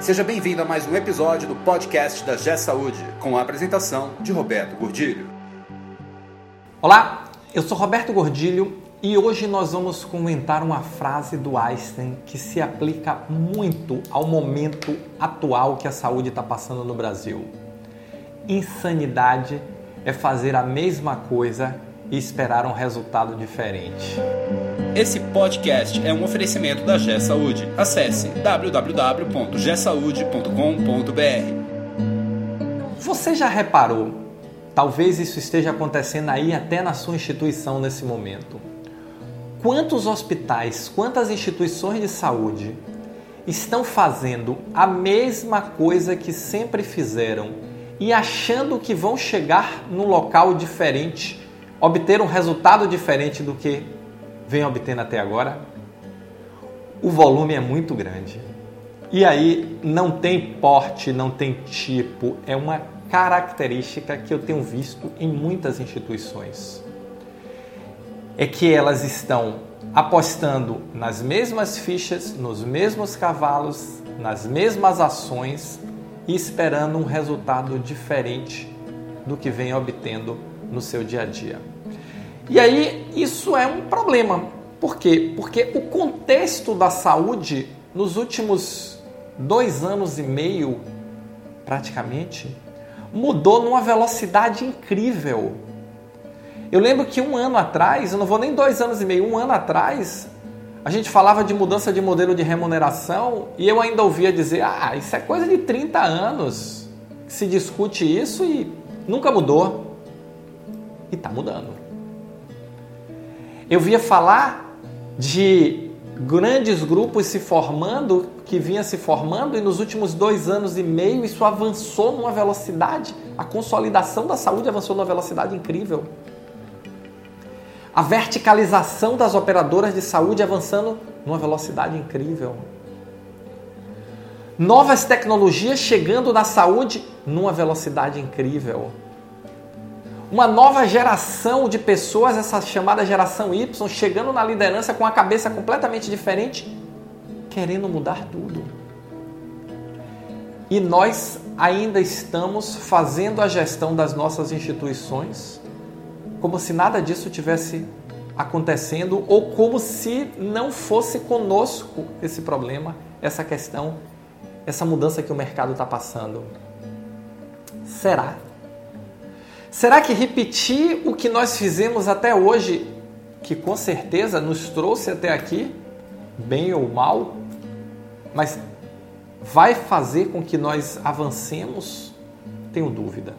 Seja bem-vindo a mais um episódio do podcast da G Saúde, com a apresentação de Roberto Gordilho. Olá, eu sou Roberto Gordilho e hoje nós vamos comentar uma frase do Einstein que se aplica muito ao momento atual que a saúde está passando no Brasil. Insanidade é fazer a mesma coisa e esperar um resultado diferente. Esse podcast é um oferecimento da G Saúde. Acesse www.gsaude.com.br. Você já reparou? Talvez isso esteja acontecendo aí até na sua instituição nesse momento. Quantos hospitais, quantas instituições de saúde estão fazendo a mesma coisa que sempre fizeram e achando que vão chegar num local diferente, obter um resultado diferente do que vem obtendo até agora, o volume é muito grande. E aí não tem porte, não tem tipo, é uma característica que eu tenho visto em muitas instituições. É que elas estão apostando nas mesmas fichas, nos mesmos cavalos, nas mesmas ações e esperando um resultado diferente do que vem obtendo no seu dia a dia. E aí isso é um problema. Por quê? Porque o contexto da saúde nos últimos dois anos e meio, praticamente, mudou numa velocidade incrível. Eu lembro que um ano atrás, eu não vou nem dois anos e meio, um ano atrás, a gente falava de mudança de modelo de remuneração e eu ainda ouvia dizer: ah, isso é coisa de 30 anos se discute isso e nunca mudou. E está mudando. Eu via falar de grandes grupos se formando, que vinha se formando, e nos últimos dois anos e meio isso avançou numa velocidade, a consolidação da saúde avançou numa velocidade incrível. A verticalização das operadoras de saúde avançando numa velocidade incrível. Novas tecnologias chegando na saúde numa velocidade incrível uma nova geração de pessoas, essa chamada geração Y, chegando na liderança com a cabeça completamente diferente, querendo mudar tudo. E nós ainda estamos fazendo a gestão das nossas instituições como se nada disso tivesse acontecendo ou como se não fosse conosco esse problema, essa questão, essa mudança que o mercado está passando. Será? Será que repetir o que nós fizemos até hoje, que com certeza nos trouxe até aqui, bem ou mal, mas vai fazer com que nós avancemos? Tenho dúvida.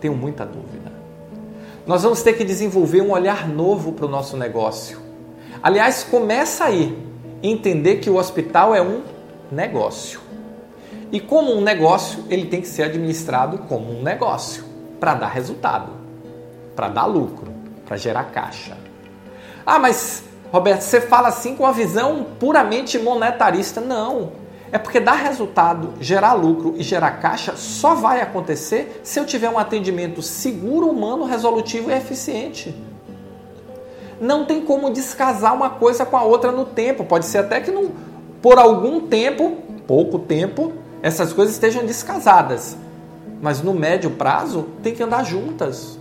Tenho muita dúvida. Nós vamos ter que desenvolver um olhar novo para o nosso negócio. Aliás, começa aí entender que o hospital é um negócio. E como um negócio, ele tem que ser administrado como um negócio para dar resultado, para dar lucro, para gerar caixa. Ah, mas Roberto, você fala assim com a visão puramente monetarista. Não. É porque dar resultado, gerar lucro e gerar caixa só vai acontecer se eu tiver um atendimento seguro, humano, resolutivo e eficiente. Não tem como descasar uma coisa com a outra no tempo. Pode ser até que não, por algum tempo, pouco tempo, essas coisas estejam descasadas mas no médio prazo tem que andar juntas.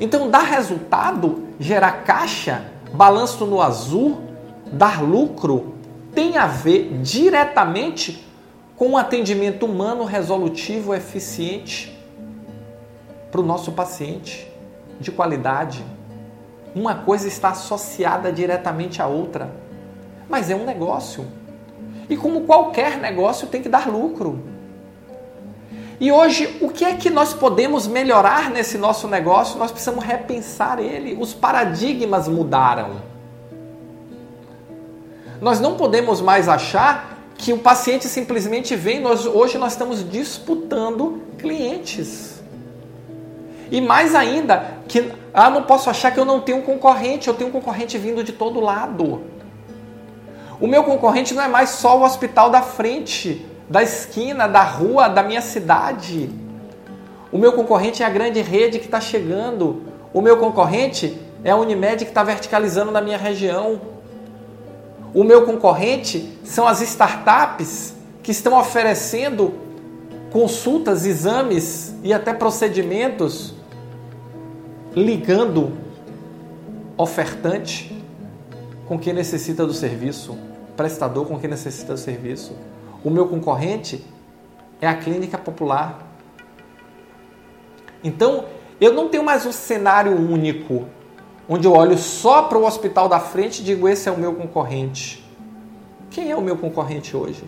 Então, dar resultado, gerar caixa, balanço no azul, dar lucro, tem a ver diretamente com um atendimento humano resolutivo, eficiente para o nosso paciente, de qualidade. Uma coisa está associada diretamente à outra, mas é um negócio. E como qualquer negócio, tem que dar lucro. E hoje, o que é que nós podemos melhorar nesse nosso negócio? Nós precisamos repensar ele. Os paradigmas mudaram. Nós não podemos mais achar que o paciente simplesmente vem, nós, hoje nós estamos disputando clientes. E mais ainda, que ah, não posso achar que eu não tenho um concorrente, eu tenho um concorrente vindo de todo lado. O meu concorrente não é mais só o hospital da frente, da esquina, da rua, da minha cidade. O meu concorrente é a grande rede que está chegando. O meu concorrente é a Unimed que está verticalizando na minha região. O meu concorrente são as startups que estão oferecendo consultas, exames e até procedimentos ligando ofertante com quem necessita do serviço, prestador com quem necessita do serviço. O meu concorrente é a clínica popular. Então, eu não tenho mais um cenário único, onde eu olho só para o hospital da frente e digo: esse é o meu concorrente. Quem é o meu concorrente hoje?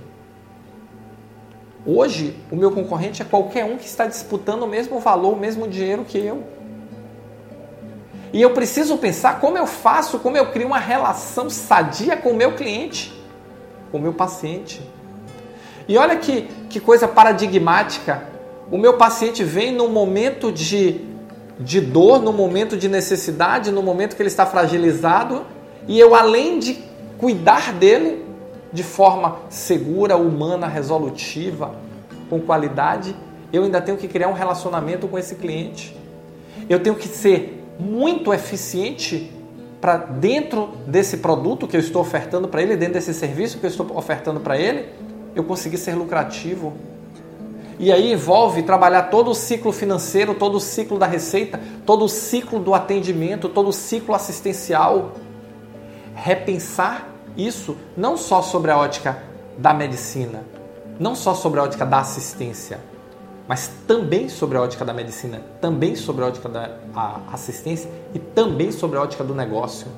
Hoje, o meu concorrente é qualquer um que está disputando o mesmo valor, o mesmo dinheiro que eu. E eu preciso pensar como eu faço, como eu crio uma relação sadia com o meu cliente, com o meu paciente. E olha que, que coisa paradigmática. O meu paciente vem num momento de, de dor, no momento de necessidade, no momento que ele está fragilizado, e eu, além de cuidar dele de forma segura, humana, resolutiva, com qualidade, eu ainda tenho que criar um relacionamento com esse cliente. Eu tenho que ser muito eficiente para dentro desse produto que eu estou ofertando para ele, dentro desse serviço que eu estou ofertando para ele, eu conseguir ser lucrativo. E aí envolve trabalhar todo o ciclo financeiro, todo o ciclo da receita, todo o ciclo do atendimento, todo o ciclo assistencial. Repensar isso não só sobre a ótica da medicina, não só sobre a ótica da assistência, mas também sobre a ótica da medicina, também sobre a ótica da assistência e também sobre a ótica do negócio.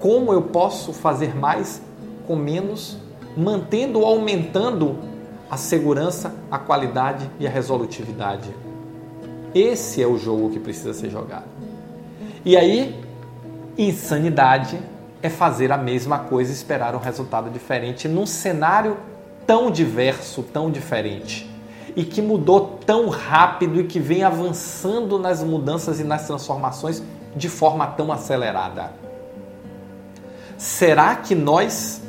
Como eu posso fazer mais com menos, mantendo ou aumentando a segurança, a qualidade e a resolutividade? Esse é o jogo que precisa ser jogado. E aí, insanidade é fazer a mesma coisa e esperar um resultado diferente num cenário tão diverso, tão diferente e que mudou tão rápido e que vem avançando nas mudanças e nas transformações de forma tão acelerada. Será que nós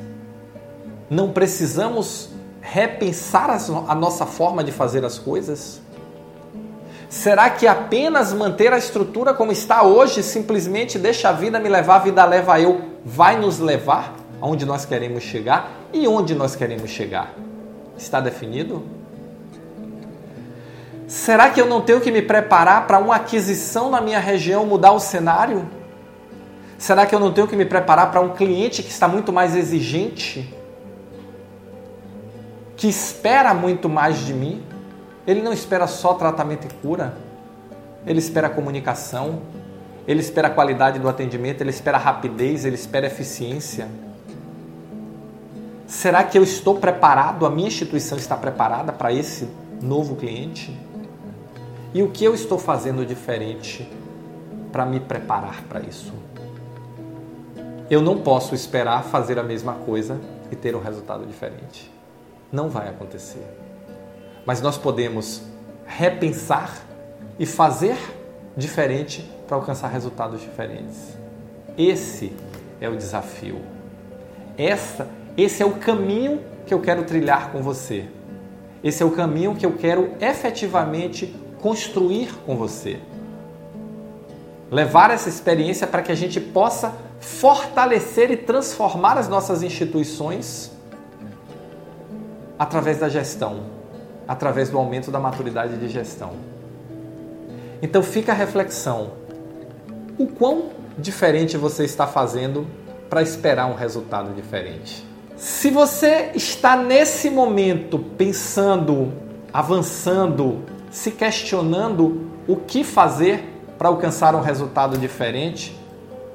não precisamos repensar a nossa forma de fazer as coisas? Será que apenas manter a estrutura como está hoje, simplesmente deixa a vida me levar, a vida leva eu, vai nos levar aonde nós queremos chegar e onde nós queremos chegar? Está definido? Será que eu não tenho que me preparar para uma aquisição na minha região mudar o cenário? Será que eu não tenho que me preparar para um cliente que está muito mais exigente? Que espera muito mais de mim? Ele não espera só tratamento e cura. Ele espera comunicação, ele espera a qualidade do atendimento, ele espera rapidez, ele espera eficiência. Será que eu estou preparado, a minha instituição está preparada para esse novo cliente? E o que eu estou fazendo diferente para me preparar para isso? Eu não posso esperar fazer a mesma coisa e ter um resultado diferente. Não vai acontecer. Mas nós podemos repensar e fazer diferente para alcançar resultados diferentes. Esse é o desafio. Essa, esse é o caminho que eu quero trilhar com você. Esse é o caminho que eu quero efetivamente construir com você. Levar essa experiência para que a gente possa fortalecer e transformar as nossas instituições através da gestão, através do aumento da maturidade de gestão. Então fica a reflexão: o quão diferente você está fazendo para esperar um resultado diferente? Se você está nesse momento pensando, avançando, se questionando o que fazer para alcançar um resultado diferente,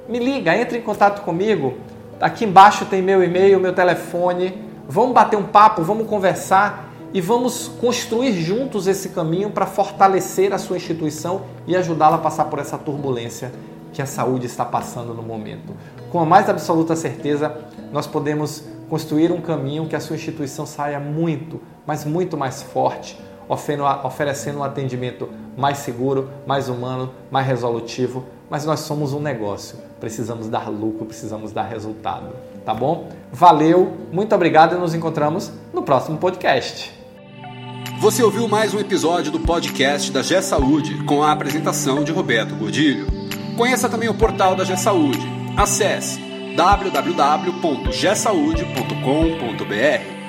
me liga, entre em contato comigo. Aqui embaixo tem meu e-mail, meu telefone. Vamos bater um papo, vamos conversar e vamos construir juntos esse caminho para fortalecer a sua instituição e ajudá-la a passar por essa turbulência que a saúde está passando no momento. Com a mais absoluta certeza, nós podemos construir um caminho que a sua instituição saia muito, mas muito mais forte oferecendo um atendimento mais seguro, mais humano, mais resolutivo, mas nós somos um negócio, precisamos dar lucro, precisamos dar resultado, tá bom? Valeu, muito obrigado e nos encontramos no próximo podcast. Você ouviu mais um episódio do podcast da G Saúde com a apresentação de Roberto Gordilho. Conheça também o portal da G Saúde. Acesse www.gsaude.com.br